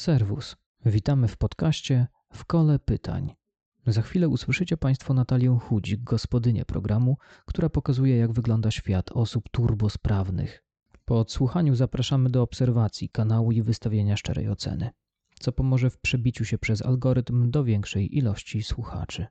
Serwus. Witamy w podcaście W Kole Pytań. Za chwilę usłyszycie Państwo Natalię Chudzik, gospodynię programu, która pokazuje, jak wygląda świat osób turbosprawnych. Po odsłuchaniu zapraszamy do obserwacji kanału i wystawienia szczerej oceny, co pomoże w przebiciu się przez algorytm do większej ilości słuchaczy.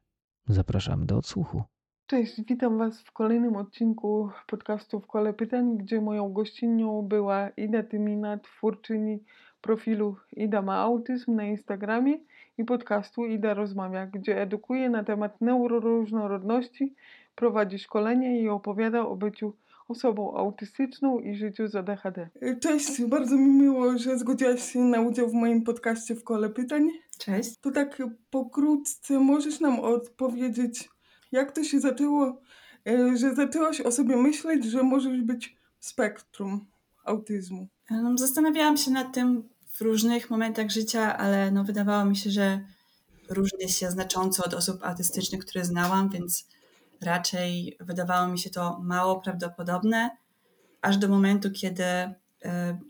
Zapraszamy do odsłuchu. Cześć, witam Was w kolejnym odcinku podcastu W Kole Pytań, gdzie moją gościnią była Ida Tymina, twórczyni profilu Ida ma autyzm na Instagramie i podcastu Ida Rozmawia, gdzie edukuje na temat neuroróżnorodności, prowadzi szkolenia i opowiada o byciu osobą autystyczną i życiu z ADHD. Cześć, bardzo mi miło, że zgodziłaś się na udział w moim podcaście w kole pytań. Cześć. To tak pokrótce możesz nam odpowiedzieć, jak to się zaczęło, e, że zaczęłaś o sobie myśleć, że możesz być w spektrum autyzmu? No, zastanawiałam się nad tym w różnych momentach życia, ale no, wydawało mi się, że różnię się znacząco od osób autystycznych, które znałam, więc raczej wydawało mi się to mało prawdopodobne, aż do momentu, kiedy e,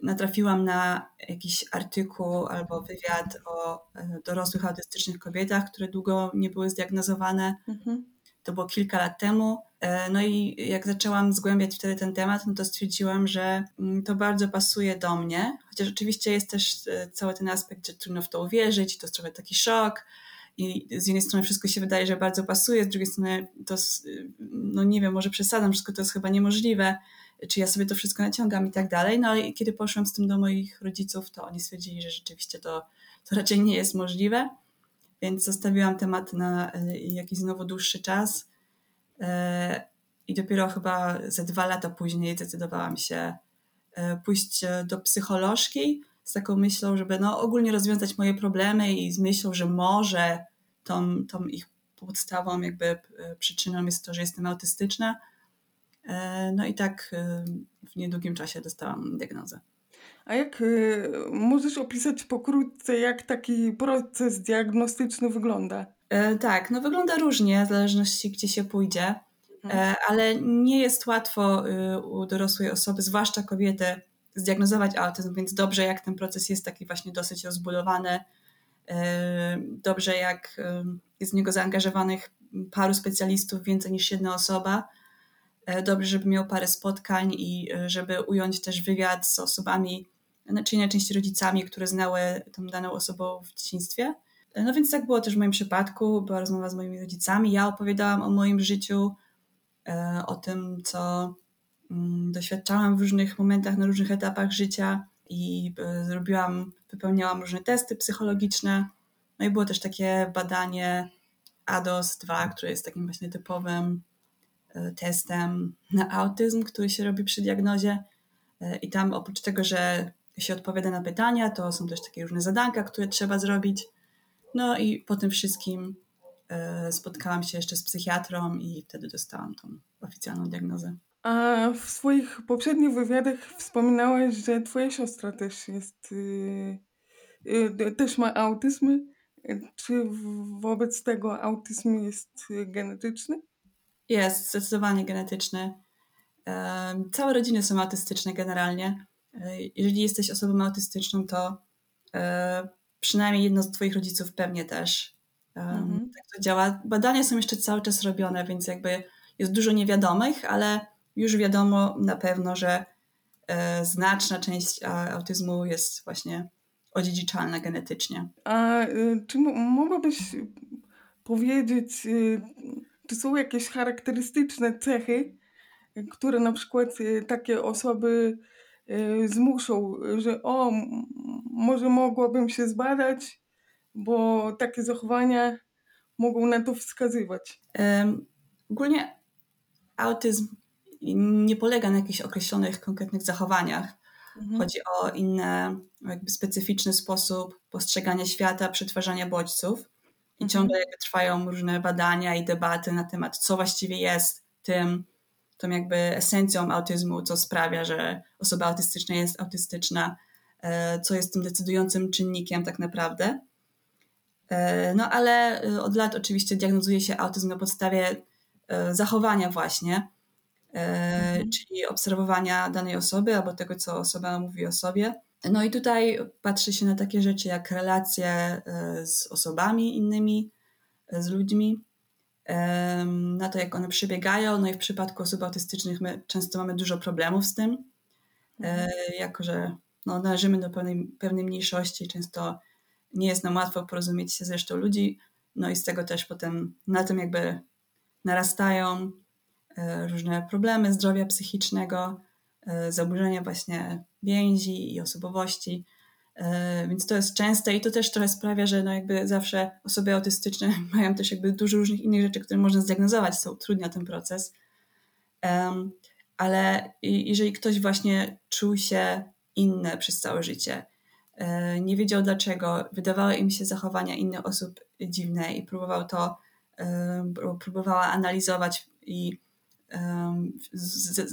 natrafiłam na jakiś artykuł albo wywiad o e, dorosłych autystycznych kobietach, które długo nie były zdiagnozowane. Mhm. To było kilka lat temu. E, no i jak zaczęłam zgłębiać wtedy ten temat, no to stwierdziłam, że mm, to bardzo pasuje do mnie. Chociaż oczywiście jest też cały ten aspekt, że trudno w to uwierzyć, to jest trochę taki szok i z jednej strony wszystko się wydaje, że bardzo pasuje, z drugiej strony to, no nie wiem, może przesadzam, wszystko to jest chyba niemożliwe, czy ja sobie to wszystko naciągam i tak dalej. No ale kiedy poszłam z tym do moich rodziców, to oni stwierdzili, że rzeczywiście to, to raczej nie jest możliwe, więc zostawiłam temat na e, jakiś znowu dłuższy czas e, i dopiero chyba ze dwa lata później zdecydowałam się e, pójść do psycholożki, z taką myślą, żeby no, ogólnie rozwiązać moje problemy i z myślą, że może tą, tą ich podstawą, jakby e, przyczyną jest to, że jestem autystyczna. E, no i tak w niedługim czasie dostałam diagnozę. A jak możesz opisać pokrótce, jak taki proces diagnostyczny wygląda? Tak, no wygląda różnie, w zależności gdzie się pójdzie, mhm. ale nie jest łatwo u dorosłej osoby, zwłaszcza kobiety, zdiagnozować autyzm, więc dobrze jak ten proces jest taki właśnie dosyć rozbudowany, dobrze jak jest w niego zaangażowanych paru specjalistów, więcej niż jedna osoba. E, dobrze, żeby miał parę spotkań i e, żeby ująć też wywiad z osobami, czy najczęściej rodzicami, które znały tą daną osobą w dzieciństwie. E, no więc tak było też w moim przypadku. Była rozmowa z moimi rodzicami. Ja opowiadałam o moim życiu, o tym, co mm, doświadczałam w różnych momentach, na różnych etapach życia i zrobiłam, wypełniałam różne testy psychologiczne. No i było też takie badanie ADOS-2, które jest takim właśnie typowym e, testem na autyzm, który się robi przy diagnozie. E, I tam oprócz tego, że się odpowiada na pytania, to są też takie różne zadanka, które trzeba zrobić. No i po tym wszystkim e, spotkałam się jeszcze z psychiatrą i wtedy dostałam tą oficjalną diagnozę. A w swoich poprzednich wywiadach wspominałaś, że twoja siostra też jest, yy, yy, też ma autyzm. Czy wobec tego autyzm jest genetyczny? Jest, zdecydowanie genetyczny. Całe rodziny są autystyczne generalnie. E, jeżeli jesteś osobą autystyczną, to e, przynajmniej jedno z Twoich rodziców pewnie też. Mhm. Tak to działa. Badania są jeszcze cały czas robione, więc jakby jest dużo niewiadomych, ale już wiadomo na pewno, że e, znaczna część autyzmu jest właśnie odziedziczalna genetycznie. A y, czy mogłabyś powiedzieć, y, czy są jakieś charakterystyczne cechy, które na przykład y, takie osoby zmuszą, że o, może mogłabym się zbadać, bo takie zachowania mogą na to wskazywać? Um, ogólnie autyzm nie polega na jakichś określonych, konkretnych zachowaniach. Mhm. Chodzi o inny, jakby specyficzny sposób postrzegania świata, przetwarzania bodźców. I mhm. ciągle jakby trwają różne badania i debaty na temat, co właściwie jest tym, tą jakby esencją autyzmu, co sprawia, że osoba autystyczna jest autystyczna, e, co jest tym decydującym czynnikiem tak naprawdę. E, no ale e, od lat oczywiście diagnozuje się autyzm na podstawie zachowania właśnie, Mhm. czyli obserwowania danej osoby albo tego, co osoba mówi o sobie. No i tutaj patrzy się na takie rzeczy jak relacje z osobami innymi, z ludźmi, na to, jak one przebiegają. No i w przypadku osób autystycznych my często mamy dużo problemów z tym, mhm. jako że no, należymy do pewnej, pewnej mniejszości, często nie jest nam łatwo porozumieć się z resztą ludzi, no i z tego też potem na tym jakby narastają e, różne problemy zdrowia psychicznego, e, zaburzenia właśnie więzi i osobowości. E, więc to jest częste i to też trochę sprawia, że no jakby zawsze osoby autystyczne mają też jakby dużo różnych innych rzeczy, które można zdiagnozować, co utrudnia ten proces. Ale jeżeli ktoś właśnie czuł się inny przez całe życie, e, nie wiedział dlaczego, wydawały im się zachowania innych osób dziwne i próbował to, próbowała analizować i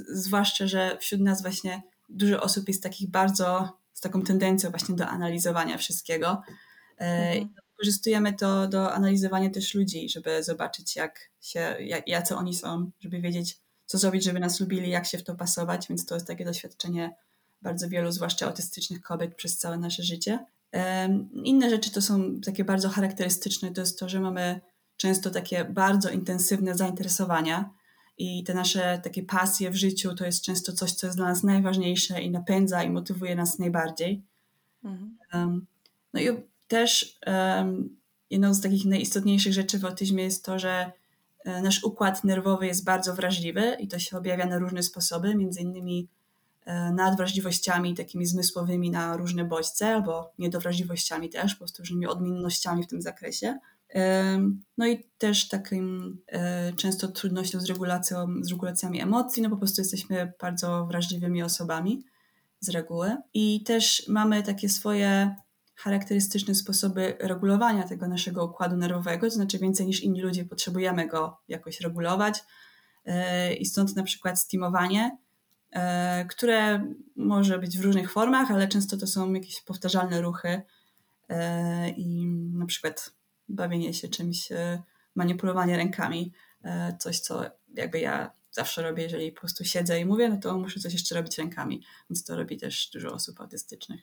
zwłaszcza, że wśród nas właśnie dużo osób jest takich bardzo z taką tendencją właśnie do analizowania wszystkiego. E, mhm. Wykorzystujemy to do analizowania też ludzi, żeby zobaczyć, jak się, jak, jacy oni są, żeby wiedzieć, co zrobić, żeby nas lubili, jak się w to pasować, więc to jest takie doświadczenie bardzo wielu, zwłaszcza autystycznych kobiet przez całe nasze życie. Inne rzeczy to są takie bardzo charakterystyczne, to jest to, że mamy często takie bardzo intensywne zainteresowania i te nasze takie pasje w życiu to jest często coś, co jest dla nas najważniejsze i napędza i motywuje nas najbardziej. Mhm. Um, no i też um, jedną z takich najistotniejszych rzeczy w autyzmie jest to, że e, nasz układ nerwowy jest bardzo wrażliwy i to się objawia na różne sposoby, między innymi e, nadwrażliwościami takimi zmysłowymi na różne bodźce albo niedowrażliwościami też, po prostu różnymi odmiennościami w tym zakresie. No i też takim e, często trudnością z regulacją, z regulacjami emocji, no po prostu jesteśmy bardzo wrażliwymi osobami z reguły. I też mamy takie swoje charakterystyczne sposoby regulowania tego naszego układu nerwowego, to znaczy więcej niż inni ludzie potrzebujemy go jakoś regulować. E, I stąd na przykład stimowanie, e, które może być w różnych formach, ale często to są jakieś powtarzalne ruchy i na przykład bawienie się czymś, e, manipulowanie rękami, e, coś, co jakby ja zawsze robię, jeżeli po prostu siedzę i mówię, no to muszę coś jeszcze robić rękami, więc to robi też dużo osób autystycznych.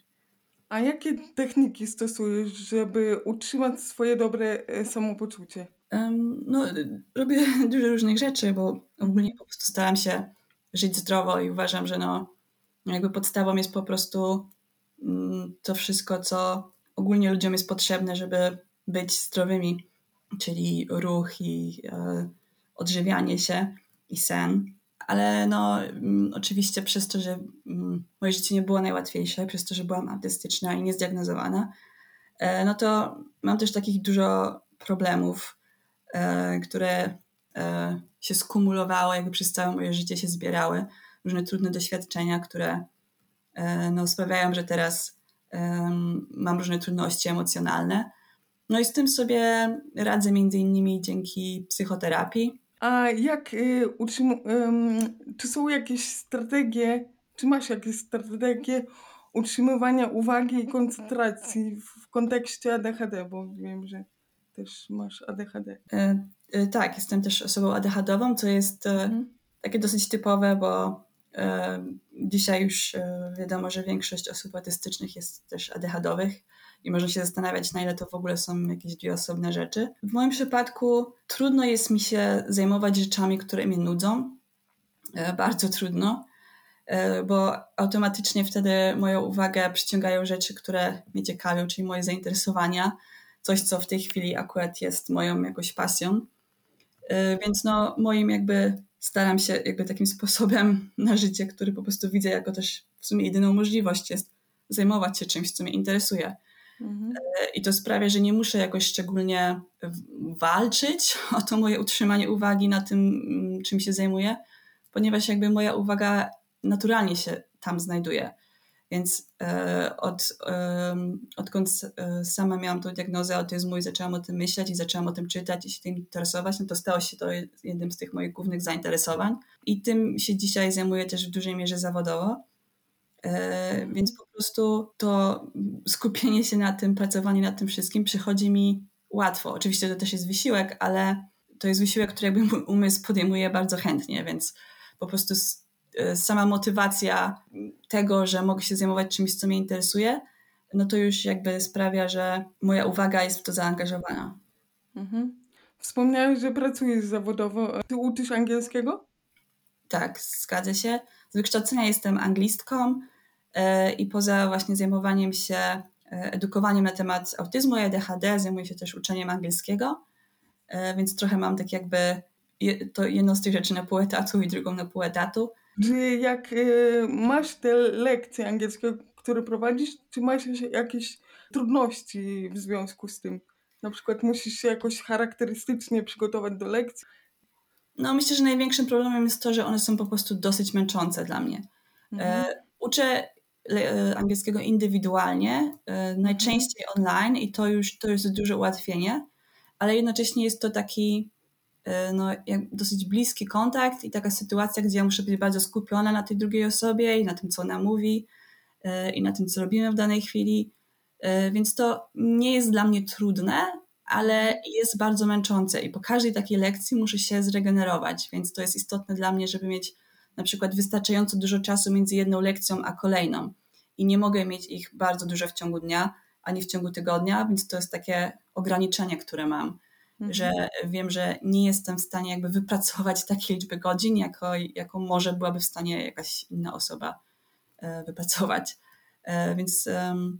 A jakie techniki stosujesz, żeby utrzymać swoje dobre e, samopoczucie? Um, no, robię dużo różnych rzeczy, bo ogólnie po prostu staram się żyć zdrowo i uważam, że no, jakby podstawą jest po prostu mm, to wszystko, co ogólnie ludziom jest potrzebne, żeby być zdrowymi, czyli ruch i e, odżywianie się i sen. Ale no, mm, oczywiście przez to, że mm, moje życie nie było najłatwiejsze, przez to, że byłam autystyczna i niezdiagnozowana, e, no to mam też takich dużo problemów, e, które e, się skumulowały, jakby przez całe moje życie się zbierały. Różne trudne doświadczenia, które e, no, sprawiają, że teraz mam różne trudności emocjonalne. No i z tym sobie radzę między innymi dzięki psychoterapii. A jak y, utrzym- czy są jakieś strategie, czy masz jakieś strategie utrzymywania uwagi i koncentracji w kontekście ADHD, bo wiem, że też masz ADHD. E, e, tak, jestem też osobą ADHD-ową, co jest e, mhm. takie dosyć typowe, bo dzisiaj już wiadomo, że większość osób autystycznych jest też ADHD-owych i można się zastanawiać, na ile to w ogóle są jakieś dwie osobne rzeczy. W moim przypadku trudno jest mi się zajmować rzeczami, które mnie nudzą. E, bardzo trudno, e, bo automatycznie wtedy moją uwagę przyciągają rzeczy, które mnie ciekawią, czyli moje zainteresowania, coś, co w tej chwili akurat jest moją jakąś pasją. E, więc no, moim jakby staram się jakby takim sposobem na życie, który po prostu widzę jako też w sumie jedyną możliwość jest zajmować się czymś, co mnie interesuje. Mhm. I to sprawia, że nie muszę jakoś szczególnie walczyć o to moje utrzymanie uwagi na tym, mm, czym się zajmuję, ponieważ jakby moja uwaga naturalnie się tam znajduje. Więc e, od, e, odkąd e, sama miałam tą diagnozę autyzmu i zaczęłam o tym myśleć i zaczęłam o tym czytać i się tym interesować, no to stało się to jednym z tych moich głównych zainteresowań. I tym się dzisiaj zajmuję też w dużej mierze zawodowo. E, więc po prostu to skupienie się na tym, pracowanie nad tym wszystkim przychodzi mi łatwo. Oczywiście to też jest wysiłek, ale to jest wysiłek, który jakby mój umysł podejmuje bardzo chętnie, więc po prostu sama motywacja tego, że mogę się zajmować czymś, co mnie interesuje, no to już jakby sprawia, że moja uwaga jest w to zaangażowana. Mhm. Wspomniałeś, że pracujesz zawodowo. Ty uczysz angielskiego? Tak, zgadza się. Z wykształcenia jestem anglistką e, i poza właśnie zajmowaniem się e, edukowaniem na temat autyzmu i ADHD, zajmuję się też uczeniem angielskiego, e, więc trochę mam tak jakby to jedną z tych rzeczy na pół etatu i drugą na pół etatu. Czy jak masz te lekcje angielskiego, które prowadzisz, czy masz jakieś trudności w związku z tym? Na przykład musisz się jakoś charakterystycznie przygotować do lekcji? No myślę, że największym problemem jest to, że one są po prostu dosyć męczące dla mnie. Mhm. E, uczę e, angielskiego indywidualnie, e, najczęściej online i to już to jest duże ułatwienie, ale jednocześnie jest to taki e, no, dosyć bliski kontakt i taka sytuacja, gdzie ja muszę być bardzo skupiona na tej drugiej osobie i na tym, co ona mówi e, i na tym, co robimy w danej chwili. E, więc to nie jest dla mnie trudne, ale jest bardzo męczące i po każdej takiej lekcji muszę się zregenerować, więc to jest istotne dla mnie, żeby mieć na przykład wystarczająco dużo czasu między jedną lekcją a kolejną. I nie mogę mieć ich bardzo dużo w ciągu dnia, ani w ciągu tygodnia, więc to jest takie ograniczenie, które mam, mhm. że wiem, że nie jestem w stanie jakby wypracować takiej liczby godzin, jako, jaką może byłaby w stanie jakaś inna osoba e, wypracować. E, więc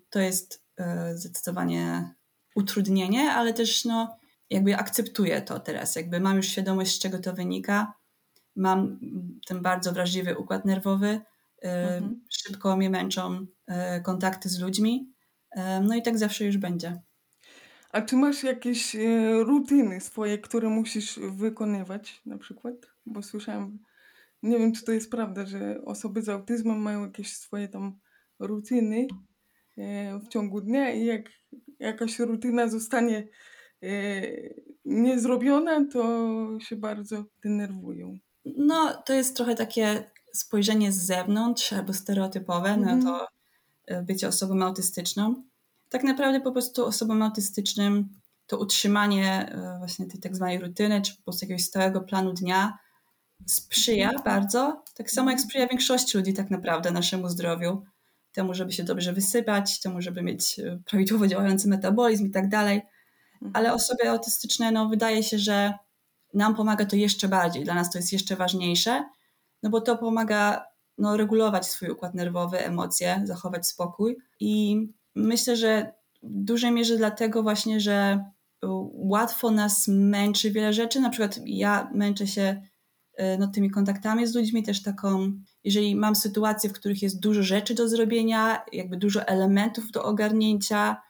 to jest e, zdecydowanie utrudnienie, ale też no, jakby akceptuję to teraz. Jakby mam już świadomość, z czego to wynika. Mam ten bardzo wrażliwy układ nerwowy. Y, mhm. Szybko mnie męczą y, kontakty z ludźmi. Y, no i tak zawsze już będzie. A czy masz jakieś rutyny swoje, które musisz wykonywać na przykład? Bo słyszałam, nie wiem czy to jest prawda, że osoby z autyzmem mają jakieś swoje tam rutyny w ciągu dnia i jak jakaś rutyna zostanie niezrobiona, to się bardzo denerwują. No, to jest trochę takie spojrzenie z zewnątrz albo stereotypowe mm. na mhm. to e, bycie osobą autystyczną. Tak naprawdę po prostu osobom autystycznym to utrzymanie e, właśnie tej tak zwanej rutyny, czy po prostu jakiegoś stałego planu dnia sprzyja mhm. bardzo, tak samo jak mhm. sprzyja większości ludzi tak naprawdę naszemu zdrowiu temu, żeby się dobrze wysypać, temu, żeby mieć e, prawidłowo działający metabolizm i tak dalej. Ale osoby autystyczne, no wydaje się, że nam pomaga to jeszcze bardziej, dla nas to jest jeszcze ważniejsze, no bo to pomaga no, regulować swój układ nerwowy, emocje, zachować spokój. I myślę, że w dużej mierze dlatego właśnie, że łatwo nas męczy wiele rzeczy. Na przykład ja męczę się e, no, tymi kontaktami z ludźmi, też taką jeżeli mam sytuacje, w których jest dużo rzeczy do zrobienia, jakby dużo elementów do ogarnięcia,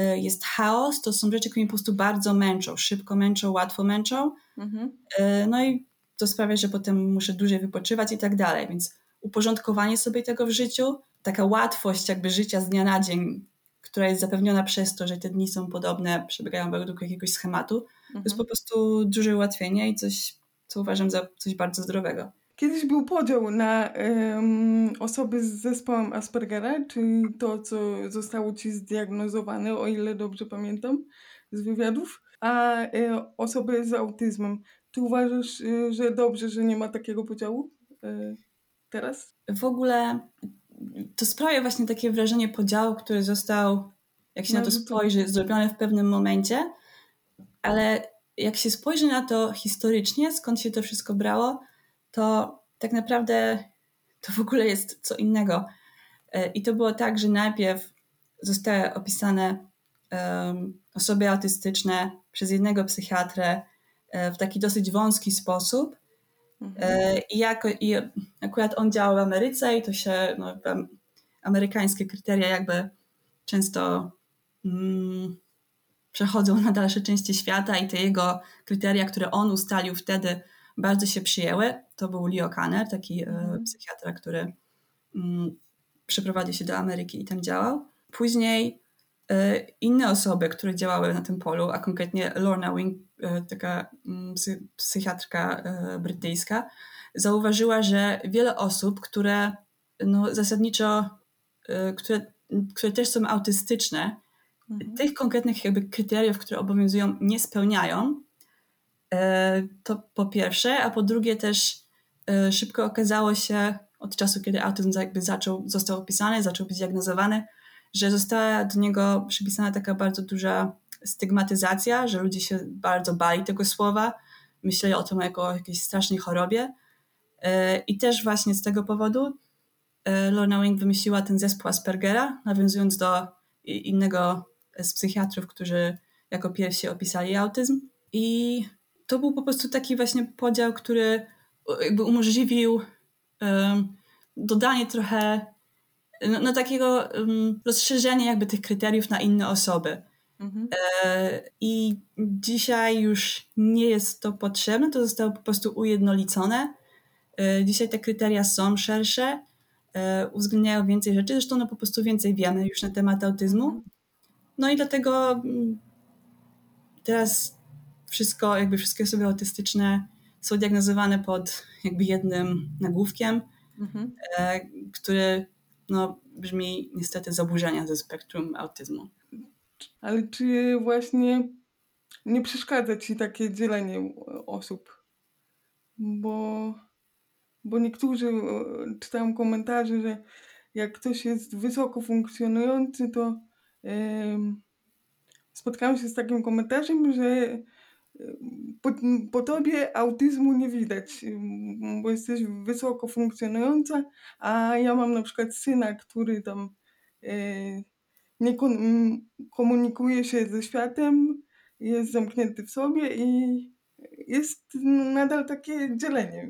jest chaos, to są rzeczy, które mnie po prostu bardzo męczą, szybko męczą, łatwo męczą. Mhm. E, no i to sprawia, że potem muszę dłużej wypoczywać i tak dalej. Więc uporządkowanie sobie tego w życiu, taka łatwość jakby życia z dnia na dzień, która jest zapewniona przez to, że te dni są podobne, przebiegają według jakiegoś schematu, mhm. to jest mhm. po prostu duże ułatwienie i coś, co uważam za coś bardzo zdrowego. Kiedyś był podział na um, osoby z zespołem Aspergera, czyli to, co zostało ci zdiagnozowane, o ile dobrze pamiętam z wywiadów, a e, osoby z autyzmem. Czy uważasz, e, że dobrze, że nie ma takiego podziału e, teraz? W ogóle to sprawia właśnie takie wrażenie podziału, który został, jak się no, na to spojrzy, zrobiony w pewnym momencie, ale jak się spojrzy na to historycznie, skąd się to wszystko brało, to tak naprawdę to w ogóle jest co innego. E, I to było tak, że najpierw zostały opisane um, osoby autystyczne przez jednego psychiatrę e, w taki dosyć wąski sposób. Mhm. E, I, jako, I akurat on działał w Ameryce i to się, no, amerykańskie kryteria jakby często mm, przechodzą na dalsze części świata i te jego kryteria, które on ustalił wtedy, bardzo się przyjęły. To był Leo Kanner, taki mm. psychiatra, który mm, przeprowadził się do Ameryki i tam działał. Później e, inne osoby, które działały na tym polu, a konkretnie Lorna Wing, e, taka mm, psychiatrka brytyjska, zauważyła, że wiele osób, które no, zasadniczo, które, które też są autystyczne, mhm. tych konkretnych jakby kryteriów, które obowiązują, nie spełniają, E, to po pierwsze, a po drugie też e, szybko okazało się od czasu, kiedy autyzm jakby zaczął, został opisany, zaczął być diagnozowany, że została do niego przypisana taka bardzo duża stygmatyzacja, że ludzie się bardzo bali tego słowa, myśleli o tym jako o jakiejś strasznej chorobie. E, I też właśnie z tego powodu e, Lorna Wing wymyśliła ten zespół Aspergera, nawiązując do innego z psychiatrów, którzy jako pierwsi opisali autyzm. I to był po prostu taki właśnie podział, który jakby umożliwił um, dodanie trochę no, no takiego um, rozszerzenia jakby tych kryteriów na inne osoby. Mhm. E, I dzisiaj już nie jest to potrzebne, to zostało po prostu ujednolicone. E, dzisiaj te kryteria są szersze, e, uwzględniają więcej rzeczy, zresztą no po prostu więcej wiemy już na temat autyzmu. Mhm. No i dlatego mm, teraz wszystko, jakby wszystkie osoby autystyczne są diagnozowane pod jakby jednym nagłówkiem, mhm. e, który no, brzmi niestety zaburzenia ze spektrum autyzmu. Ale czy właśnie nie przeszkadza ci takie dzielenie osób? Bo, bo niektórzy e, czytają komentarze, że jak ktoś jest wysoko funkcjonujący, to yy, spotkałam się z takim komentarzem, że po, po tobie autyzmu nie widać, bo jesteś wysoko funkcjonująca, a ja mam na przykład syna, który tam e, nie komunikuje się ze światem, jest zamknięty w sobie i jest nadal takie dzielenie.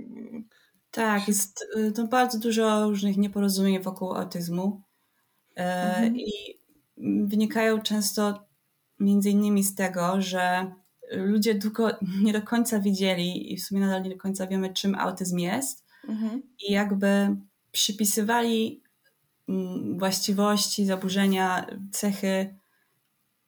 Tak, jest to bardzo dużo różnych nieporozumień wokół autyzmu e, mhm. i wynikają często między innymi z tego, że ludzie długo nie do końca wiedzieli i w sumie nadal nie do końca wiemy, czym autyzm jest. Mhm. I jakby przypisywali mm, właściwości, zaburzenia, cechy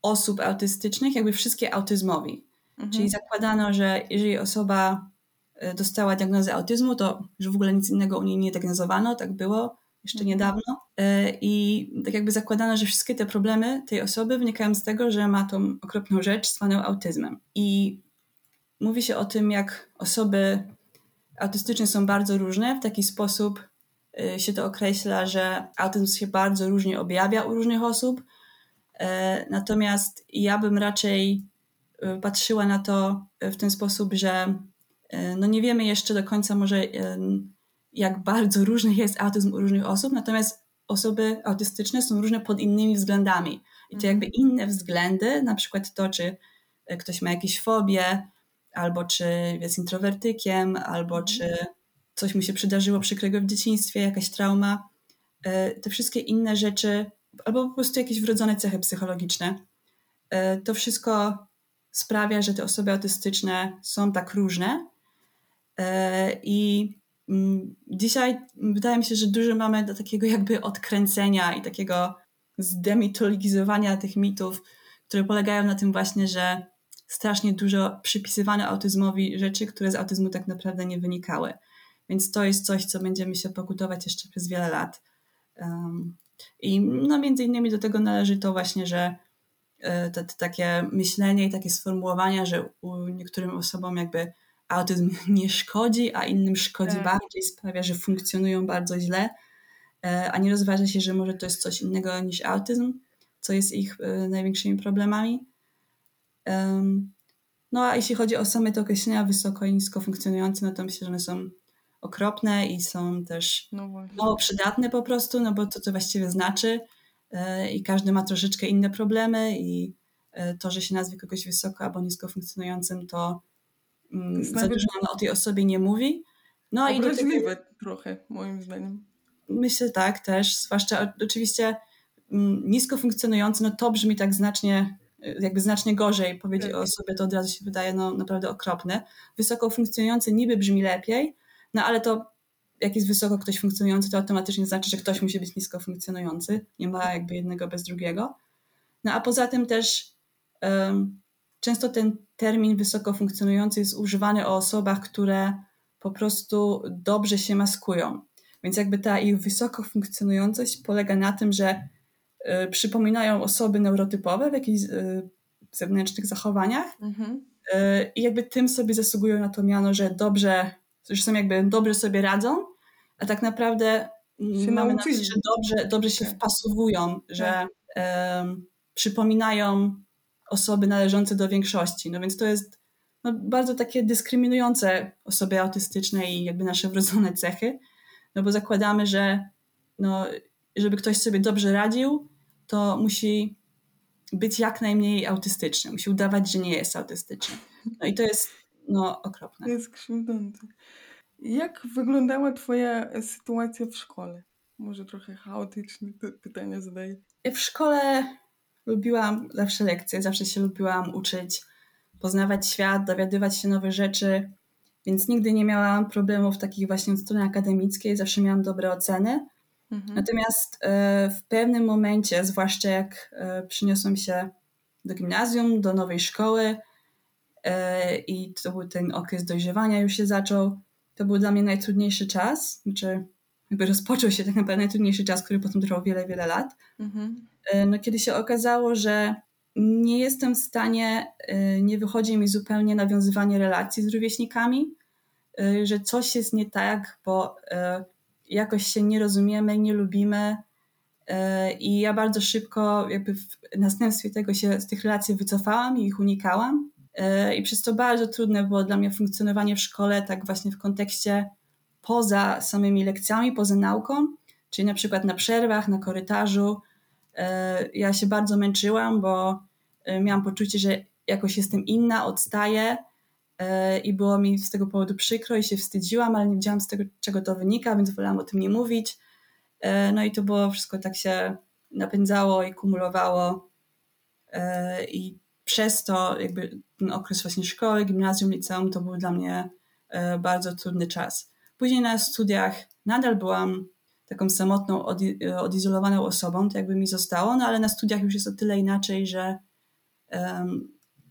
osób autystycznych, jakby wszystkie autyzmowi. Mhm. Czyli zakładano, że jeżeli osoba e, dostała diagnozę autyzmu, to że w ogóle nic innego u niej nie diagnozowano, tak było jeszcze mhm. niedawno. E, I tak jakby zakładano, że wszystkie te problemy tej osoby wynikają z tego, że ma tą okropną rzecz zwaną autyzmem. I mówi się o tym, jak osoby autystyczne są bardzo różne. W taki sposób e, się to określa, że autyzm się bardzo różnie objawia u różnych osób. E, natomiast ja bym raczej patrzyła na to w ten sposób, że no nie wiemy jeszcze do końca może jak bardzo różny jest autyzm u różnych osób, natomiast osoby autystyczne są różne pod innymi względami. I to jakby mhm. inne względy, na przykład to, czy e, ktoś ma jakieś fobie, albo czy jest introwertykiem, albo mhm. czy coś mu się przydarzyło przykrego w dzieciństwie, jakaś trauma. E, te wszystkie inne rzeczy, albo po prostu jakieś wrodzone cechy psychologiczne, e, to wszystko sprawia, że te osoby autystyczne są tak różne. I dzisiaj wydaje mi się, że dużo mamy do takiego jakby odkręcenia i takiego zdemitologizowania tych mitów, które polegają na tym właśnie, że strasznie dużo przypisywano autyzmowi rzeczy, które z autyzmu tak naprawdę nie wynikały. Więc to jest coś, co będziemy się pokutować jeszcze przez wiele lat. Um, I no, między innymi do tego należy to właśnie, że to takie myślenie i takie sformułowania, że u niektórym osobom jakby autyzm nie szkodzi, a innym szkodzi tak. bardziej, sprawia, że funkcjonują bardzo źle, e, a nie rozważa się, że może to jest coś innego niż autyzm, co jest ich e, największymi problemami. No a jeśli chodzi o same te określenia wysoko i nisko funkcjonujące, no to myślę, że one są okropne i są też no mało przydatne po prostu, no bo to to właściwie znaczy e, i każdy ma troszeczkę inne problemy i to, że się nazwie kogoś wysoko albo nisko funkcjonującym, to Mm, za dużo o tej osobie nie mówi. No i do tego, trochę, moim zdaniem. Myślę tak też, zwłaszcza oczywiście mm, nisko funkcjonujący, no to brzmi tak znacznie, jakby znacznie gorzej powiedzieć tak. o osobie, to od razu się wydaje no naprawdę okropne. Wysoko funkcjonujący niby brzmi lepiej, no ale to jak jest wysoko ktoś funkcjonujący, to automatycznie znaczy, że ktoś musi być nisko funkcjonujący. Nie ma jakby jednego bez drugiego. No a poza tym też um, często ten termin wysoko funkcjonujący jest używany o osobach, które po prostu dobrze się maskują. Więc jakby ta ich wysoko funkcjonującość polega na tym, że y, przypominają osoby neurotypowe w jakichś y, zewnętrznych zachowaniach mhm. y, i jakby tym sobie zasługują na to miano, że dobrze że są jakby dobrze sobie radzą, a tak naprawdę Się mamy nauczyli. nadzieję, że dobrze, dobrze się Tak. wpasowują, że em, przypominają osoby należące do większości. No więc to jest no, bardzo takie dyskryminujące osoby autystyczne i jakby nasze wrodzone cechy, no bo zakładamy, że no, żeby ktoś sobie dobrze radził, to musi być jak najmniej autystyczny, musi udawać, że nie jest autystyczny. No i to jest no, okropne. To jest krzywdzące. Jak wyglądała Twoja sytuacja w szkole? Może trochę chaotycznie te pytania zadaję. W szkole lubiłam zawsze lekcje, zawsze się lubiłam uczyć, poznawać świat, dowiadywać się nowych rzeczy, więc nigdy nie miałam problemów takich właśnie od strony akademickiej, zawsze miałam dobre oceny. Mhm. Natomiast e, w pewnym momencie, zwłaszcza jak e, przyniosłam się do gimnazjum, do nowej szkoły e, i to był ten okres dojrzewania już się zaczął, to był dla mnie najtrudniejszy czas, znaczy jakby rozpoczął się tak naprawdę najtrudniejszy czas, który potem trwał wiele, wiele lat. Mhm. E, no, kiedy się okazało, że nie jestem w stanie, e, nie wychodzi mi zupełnie nawiązywanie relacji z rówieśnikami, e, że coś jest nie tak, bo jakoś się nie rozumiemy, nie lubimy. I ja bardzo szybko, jakby w następstwie tego się z tych relacji wycofałam i ich unikałam. I przez to bardzo trudne było dla mnie funkcjonowanie w szkole, tak właśnie w kontekście poza samymi lekcjami, poza nauką, czyli na przykład na przerwach, na korytarzu. E, Ja się bardzo męczyłam, bo e, miałam poczucie, że jakoś jestem inna, odstaję e, i było mi z tego powodu przykro i się wstydziłam, ale nie wiedziałam z tego, czego to wynika, więc wolałam o tym nie mówić. No i to było wszystko tak się napędzało i kumulowało i przez to jakby ten okres właśnie szkoły, gimnazjum, liceum to był dla mnie bardzo trudny czas. Później na studiach nadal byłam taką samotną, odi- odizolowaną osobą, to jakby mi zostało, no ale na studiach już jest o tyle inaczej, że em,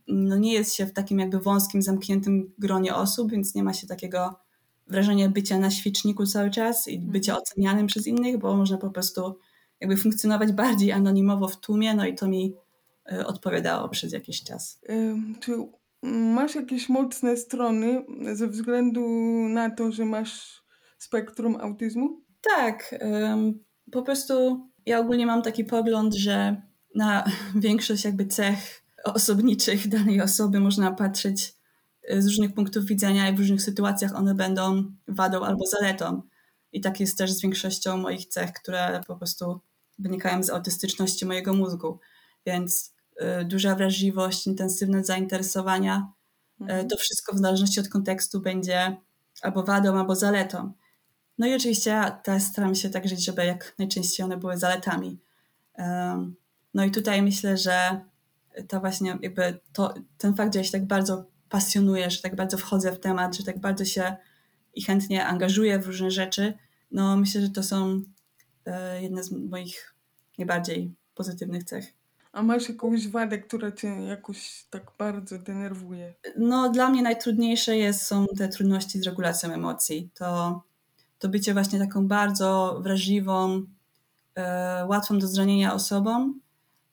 no nie jest się w takim jakby wąskim, zamkniętym gronie osób, więc nie ma się takiego wrażenia bycia na świeczniku cały czas i bycia ocenianym przez innych, bo można po prostu jakby funkcjonować bardziej anonimowo w tłumie, no i to mi e, odpowiadało przez jakiś czas. Czy masz jakieś mocne strony ze względu na to, że masz spektrum autyzmu? Tak, po prostu ja ogólnie mam taki pogląd, że na większość jakby cech osobniczych danej osoby można patrzeć e, z różnych punktów widzenia i w różnych sytuacjach one będą wadą albo zaletą. I tak jest też z większością moich cech, które po prostu wynikają z autystyczności mojego mózgu. Więc duża wrażliwość, intensywne zainteresowania, y, to wszystko w zależności od kontekstu będzie albo wadą, albo zaletą. No i oczywiście ja też staram się tak żyć, żeby jak najczęściej one były zaletami. No i tutaj myślę, że to właśnie jakby to, ten fakt, że ja się tak bardzo pasjonuję, że tak bardzo wchodzę w temat, że tak bardzo się i chętnie angażuję w różne rzeczy, no myślę, że to są e, jedne z moich najbardziej pozytywnych cech. A masz jakąś wadę, która cię jakoś tak bardzo denerwuje? No dla mnie najtrudniejsze jest, są te trudności z regulacją emocji. To, to bycie właśnie taką bardzo wrażliwą, e, łatwą do zranienia osobą,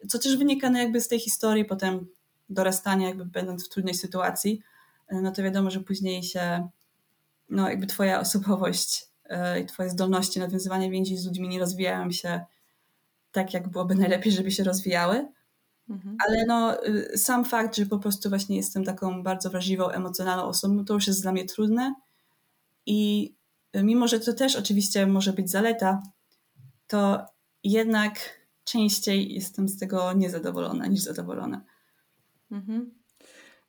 co też wynika no jakby z tej historii potem dorastania, jakby będąc w trudnej sytuacji, e, no to wiadomo, że później się no jakby twoja osobowość e, i twoje zdolności nawiązywania więzi z ludźmi nie rozwijają się tak, jak byłoby najlepiej, żeby się rozwijały. Mhm. Ale no, y, sam fakt, że po prostu właśnie jestem taką bardzo wrażliwą, emocjonalną osobą, to już jest dla mnie trudne. I y, mimo, że to też oczywiście może być zaleta, to jednak częściej jestem z tego niezadowolona niż zadowolona. Mhm.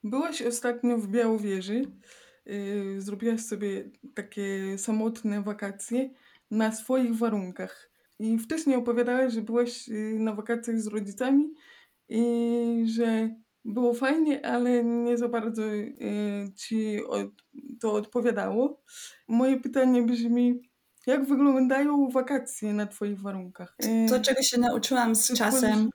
Byłaś ostatnio w Białowieży. Yy, zrobiłaś sobie takie samotne wakacje na swoich warunkach. I wcześniej opowiadałaś, że byłaś yy, na wakacjach z rodzicami i że było fajnie, ale nie za bardzo yy, ci od, to odpowiadało. Moje pytanie brzmi, jak wyglądają wakacje na twoich warunkach? Yy, To, czego się nauczyłam z czasem,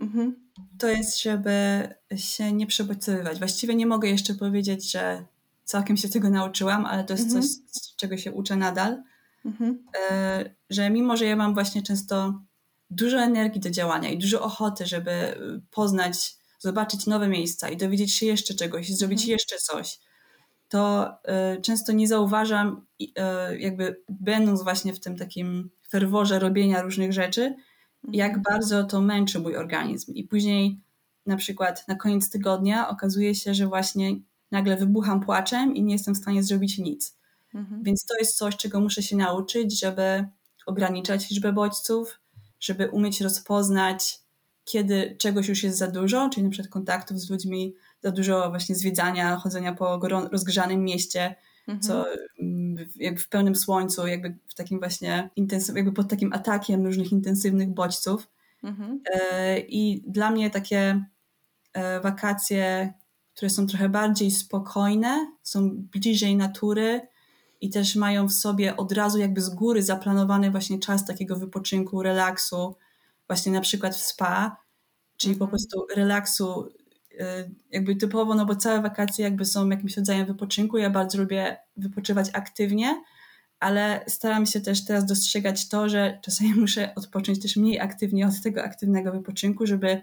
Mhm. to jest, żeby się nie przebodźcowywać. Właściwie nie mogę jeszcze powiedzieć, że całkiem się tego nauczyłam, ale to jest Mhm. coś, z czego się uczę nadal. Mhm. e, że mimo, że ja mam właśnie często dużo energii do działania i dużo ochoty, żeby poznać, zobaczyć nowe miejsca i dowiedzieć się jeszcze czegoś, i zrobić Mhm. jeszcze coś, to y, często nie zauważam, jakby będąc właśnie w tym takim ferworze robienia różnych rzeczy, jak Mhm. bardzo to męczy mój organizm. I później na przykład na koniec tygodnia okazuje się, że właśnie nagle wybucham płaczem i nie jestem w stanie zrobić nic. Mhm. Więc to jest coś, czego muszę się nauczyć, żeby ograniczać liczbę bodźców, żeby umieć rozpoznać, kiedy czegoś już jest za dużo, czyli na przykład kontaktów z ludźmi, za dużo właśnie zwiedzania, chodzenia po rozgrzanym mieście, Mhm. co mm, jakby w pełnym słońcu, jakby w takim właśnie intensyw, jakby pod takim atakiem różnych intensywnych bodźców. Mhm. E, I dla mnie takie e, wakacje, które są trochę bardziej spokojne, są bliżej natury i też mają w sobie od razu jakby z góry zaplanowany właśnie czas takiego wypoczynku, relaksu, właśnie na przykład w spa, czyli po Mhm. prostu relaksu e, jakby typowo, no bo całe wakacje jakby są jakimś rodzajem wypoczynku. Ja bardzo lubię wypoczywać aktywnie, ale staram się też teraz dostrzegać to, że czasami muszę odpocząć też mniej aktywnie od tego aktywnego wypoczynku, żeby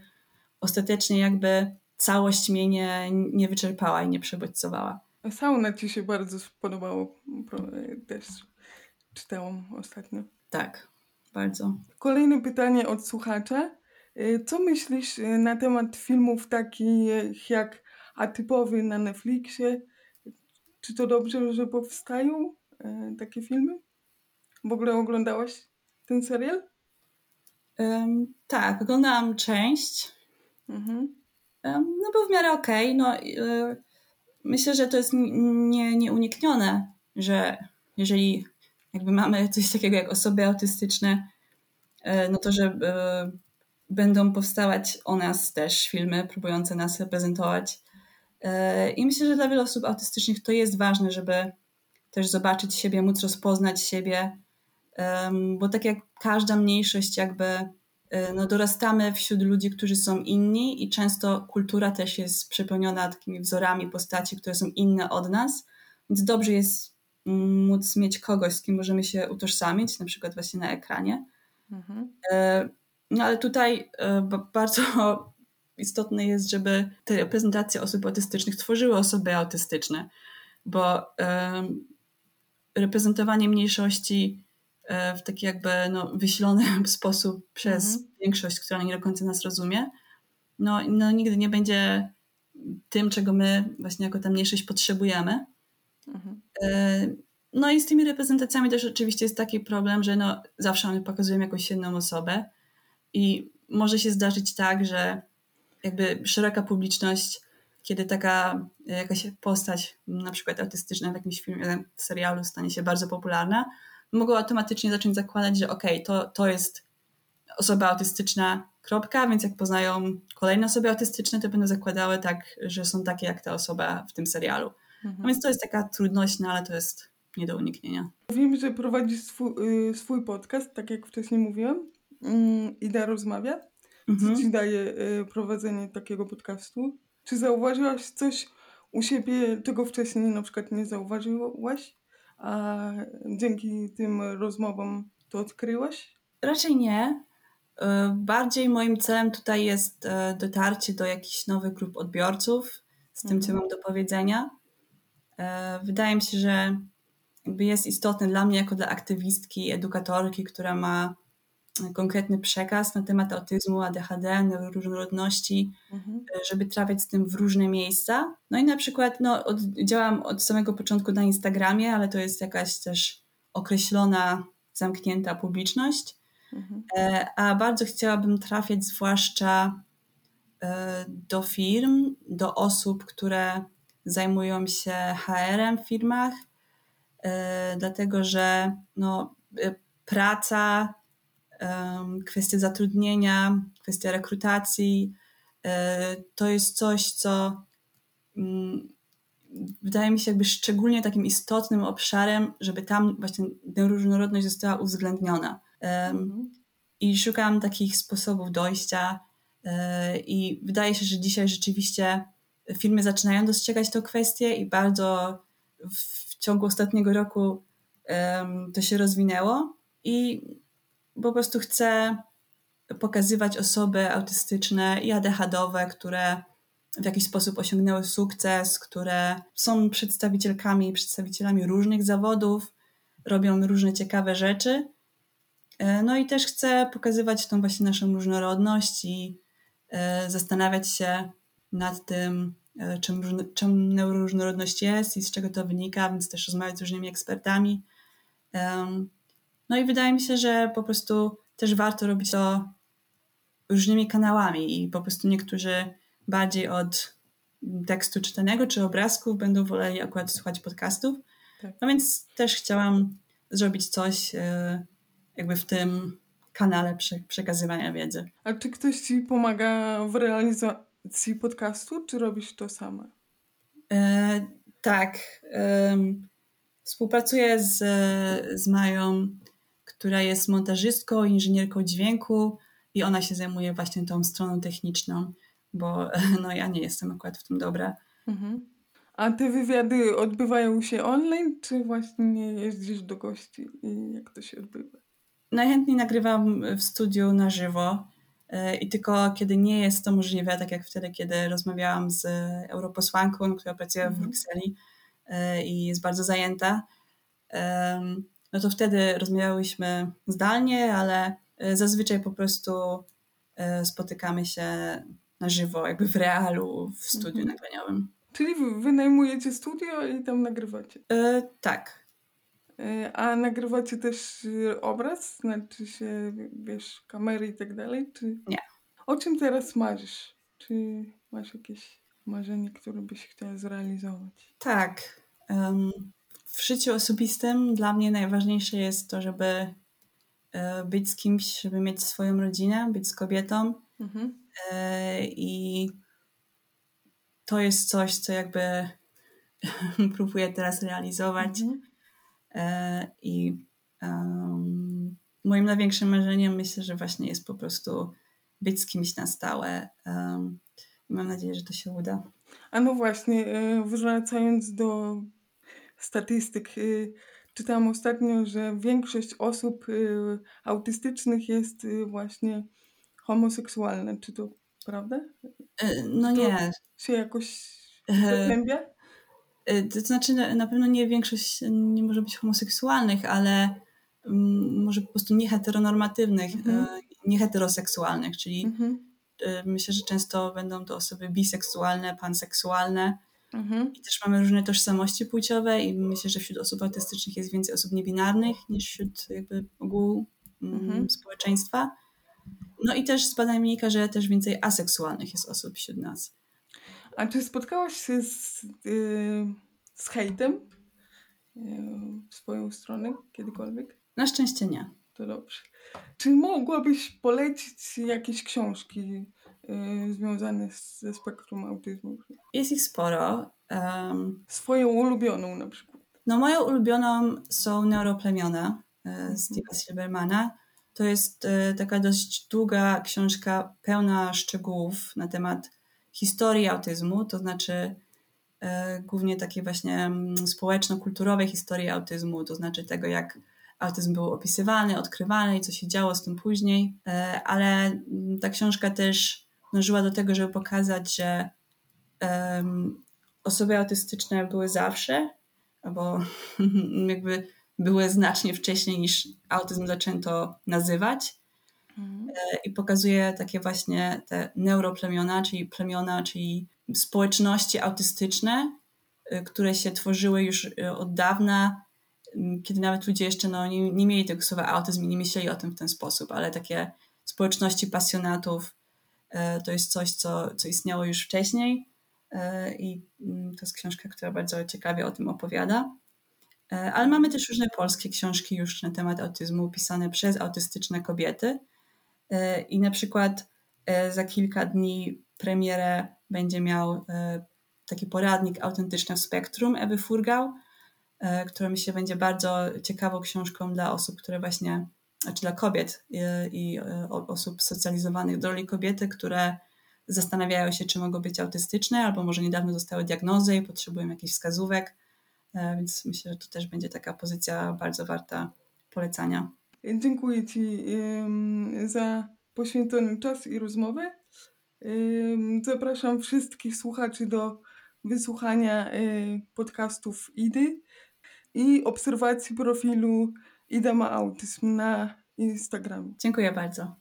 ostatecznie jakby całość mnie nie, nie wyczerpała i nie przebodźcowała. A Sauna ci się bardzo spodobało. Też czytałam ostatnio. Tak, bardzo. Kolejne pytanie od słuchacza. Y, Co myślisz y, na temat filmów takich jak Atypowy na Netflixie? Czy to dobrze, że powstają y, takie filmy? W ogóle oglądałaś ten serial? Ym, tak, oglądałam część. Mhm. Ym, no był w miarę okej. No, y, myślę, że to jest nie, nieuniknione, że jeżeli jakby mamy coś takiego jak osoby autystyczne, y, no to że y, będą powstawać o nas też filmy próbujące nas reprezentować. Y, I myślę, że dla wielu osób autystycznych to jest ważne, żeby też zobaczyć siebie, móc rozpoznać siebie, bo tak jak każda mniejszość jakby no dorastamy wśród ludzi, którzy są inni i często kultura też jest przepełniona takimi wzorami postaci, które są inne od nas, więc dobrze jest mm, móc mieć kogoś, z kim możemy się utożsamić, na przykład właśnie na ekranie. Mhm. E, No ale tutaj ba- bardzo istotne jest, żeby te reprezentacje osób autystycznych tworzyły osoby autystyczne, bo reprezentowanie mniejszości w taki jakby no, wyślony sposób przez Mhm. większość, która nie do końca nas rozumie, no, no nigdy nie będzie tym, czego my właśnie jako ta mniejszość potrzebujemy. Mhm. E, No i z tymi reprezentacjami też oczywiście jest taki problem, że no zawsze one pokazują jakąś jedną osobę i może się zdarzyć tak, że jakby szeroka publiczność, kiedy taka e, jakaś postać, na przykład autystyczna w jakimś filmie, w serialu stanie się bardzo popularna, mogą automatycznie zacząć zakładać, że okej, to, to jest osoba autystyczna, kropka, więc jak poznają kolejne osoby autystyczne, to będą zakładały tak, że są takie jak ta osoba w tym serialu. No Mhm. więc to jest taka trudność, no ale to jest nie do uniknienia. Wiem, że prowadzisz swój, y, swój podcast, tak jak wcześniej mówiłam. Mm, Ida rozmawia. Co Mhm. ci daje y, prowadzenie takiego podcastu? Czy zauważyłaś coś u siebie, czego wcześniej na przykład nie zauważyłaś, a dzięki tym rozmowom to odkryłaś? Raczej nie. Y, Bardziej moim celem tutaj jest y, dotarcie do jakichś nowych grup odbiorców z tym, co Mhm. mam do powiedzenia. Y, Wydaje mi się, że jest istotne dla mnie, jako dla aktywistki, edukatorki, która ma konkretny przekaz na temat autyzmu, ADHD, neuroróżnorodności, Mhm. żeby trafiać z tym w różne miejsca. No i na przykład no, od, działam od samego początku na Instagramie, ale to jest jakaś też określona, zamknięta publiczność. Mhm. E, A bardzo chciałabym trafiać zwłaszcza e, do firm, do osób, które zajmują się HR-em w firmach, e, dlatego że no, e, praca, em, kwestie zatrudnienia, kwestia rekrutacji e, to jest coś, co mm, wydaje mi się jakby szczególnie takim istotnym obszarem, żeby tam właśnie tę różnorodność została uwzględniona. Mhm. i szukam takich sposobów dojścia. yy, I wydaje się, że dzisiaj rzeczywiście firmy zaczynają dostrzegać tę kwestię i bardzo w ciągu ostatniego roku to się rozwinęło. I po prostu chcę pokazywać osoby autystyczne i ADHD-owe, które w jakiś sposób osiągnęły sukces, które są przedstawicielkami, przedstawicielami różnych zawodów, robią różne ciekawe rzeczy. E, no i też chcę pokazywać tą właśnie naszą różnorodność i e, zastanawiać się nad tym, e, czym, czym neuroróżnorodność jest i z czego to wynika, więc też rozmawiać z różnymi ekspertami. No i wydaje mi się, że po prostu też warto robić to różnymi kanałami i po prostu niektórzy bardziej od tekstu czytanego czy obrazków będą woleli akurat słuchać podcastów. Tak. No więc też chciałam zrobić coś e, jakby w tym kanale przekazywania wiedzy. A czy ktoś ci pomaga w realizacji podcastu, czy robisz to sama? E, tak. E, współpracuję z, z Mają, która jest montażystką, inżynierką dźwięku i ona się zajmuje właśnie tą stroną techniczną, bo no, ja nie jestem akurat w tym dobra. Mhm. A te wywiady odbywają się online, czy właśnie jeździsz do gości i jak to się odbywa? Najchętniej nagrywam w studiu na żywo e, i tylko kiedy nie jest to możliwe, tak jak wtedy, kiedy rozmawiałam z europosłanką, która pracuje w mhm. Brukseli e, i jest bardzo zajęta, no to wtedy rozmawiałyśmy zdalnie, ale e, zazwyczaj po prostu spotykamy się na żywo, jakby w realu, w studiu mhm. nagraniowym. Czyli wynajmujecie studio i tam nagrywacie? E, tak. E, a nagrywacie też e, obraz? Znaczy się, wiesz, kamery i tak dalej? Czy... Nie. O czym teraz marzysz? Czy masz jakieś marzenie, które byś chciała zrealizować? Tak. Um, w życiu osobistym dla mnie najważniejsze jest to, żeby e, być z kimś, żeby mieć swoją rodzinę, być z kobietą. Mhm. E, I to jest coś, co jakby próbuję teraz realizować. Mhm. E, I um, moim największym marzeniem myślę, że właśnie jest po prostu być z kimś na stałe. Um, mam nadzieję, że to się uda. A no właśnie, wracając do statystyk, e, czytałam ostatnio, że większość osób autystycznych jest właśnie homoseksualna. Czy to prawda? No to nie. się jakoś zagłębia? To znaczy, na pewno nie większość nie może być homoseksualnych, ale mm, może po prostu nieheteronormatywnych, mhm. nieheteroseksualnych, czyli mhm. myślę, że często będą to osoby biseksualne, panseksualne. Mhm. I też mamy różne tożsamości płciowe i myślę, że wśród osób autystycznych jest więcej osób niebinarnych niż wśród jakby ogółu mm, mhm. społeczeństwa. No i też z badań wynika, że też więcej aseksualnych jest osób wśród nas. A czy spotkałaś się z, yy, z hejtem yy, w swoją stronę kiedykolwiek? Na szczęście nie. To dobrze. Czy mogłabyś polecić jakieś książki yy, związane z, ze spektrum autyzmu? Jest ich sporo. Um, Swoją ulubioną na przykład. No moją ulubioną są Neuroplemiona yy, mhm. Steve'a Silbermana. To jest yy, taka dość długa książka pełna szczegółów na temat historii autyzmu, to znaczy e, głównie takiej właśnie mm, społeczno-kulturowej historii autyzmu, to znaczy tego, jak autyzm był opisywany, odkrywany i co się działo z tym później, e, ale mm, ta książka też dążyła do tego, żeby pokazać, że osoby autystyczne były zawsze, albo jakby były znacznie wcześniej niż autyzm zaczęto nazywać Mhm. E, i pokazuje takie właśnie te neuroplemiona, czyli plemiona, czyli społeczności autystyczne, e, które się tworzyły już e, od dawna, kiedy nawet ludzie jeszcze no, nie, nie mieli tego słowa autyzm i nie myśleli o tym w ten sposób, ale takie społeczności pasjonatów to jest coś, co, co istniało już wcześniej i to jest książka, która bardzo ciekawie o tym opowiada. Ale mamy też różne polskie książki już na temat autyzmu pisane przez autystyczne kobiety. E, I na przykład e, za kilka dni premierę będzie miał e, taki poradnik autentyczny w spektrum Ewy Furgał, która mi się będzie bardzo ciekawą książką dla osób, które właśnie, znaczy dla kobiet i, i osób socjalizowanych do roli kobiety, które zastanawiają się, czy mogą być autystyczne, albo może niedawno dostały diagnozę i potrzebują jakichś wskazówek. Więc myślę, że to też będzie taka pozycja bardzo warta polecania. Dziękuję Ci za poświęcony czas i rozmowę. Zapraszam wszystkich słuchaczy do wysłuchania podcastów Idy i obserwacji profilu Ida ma autyzm na Instagramie. Dziękuję bardzo.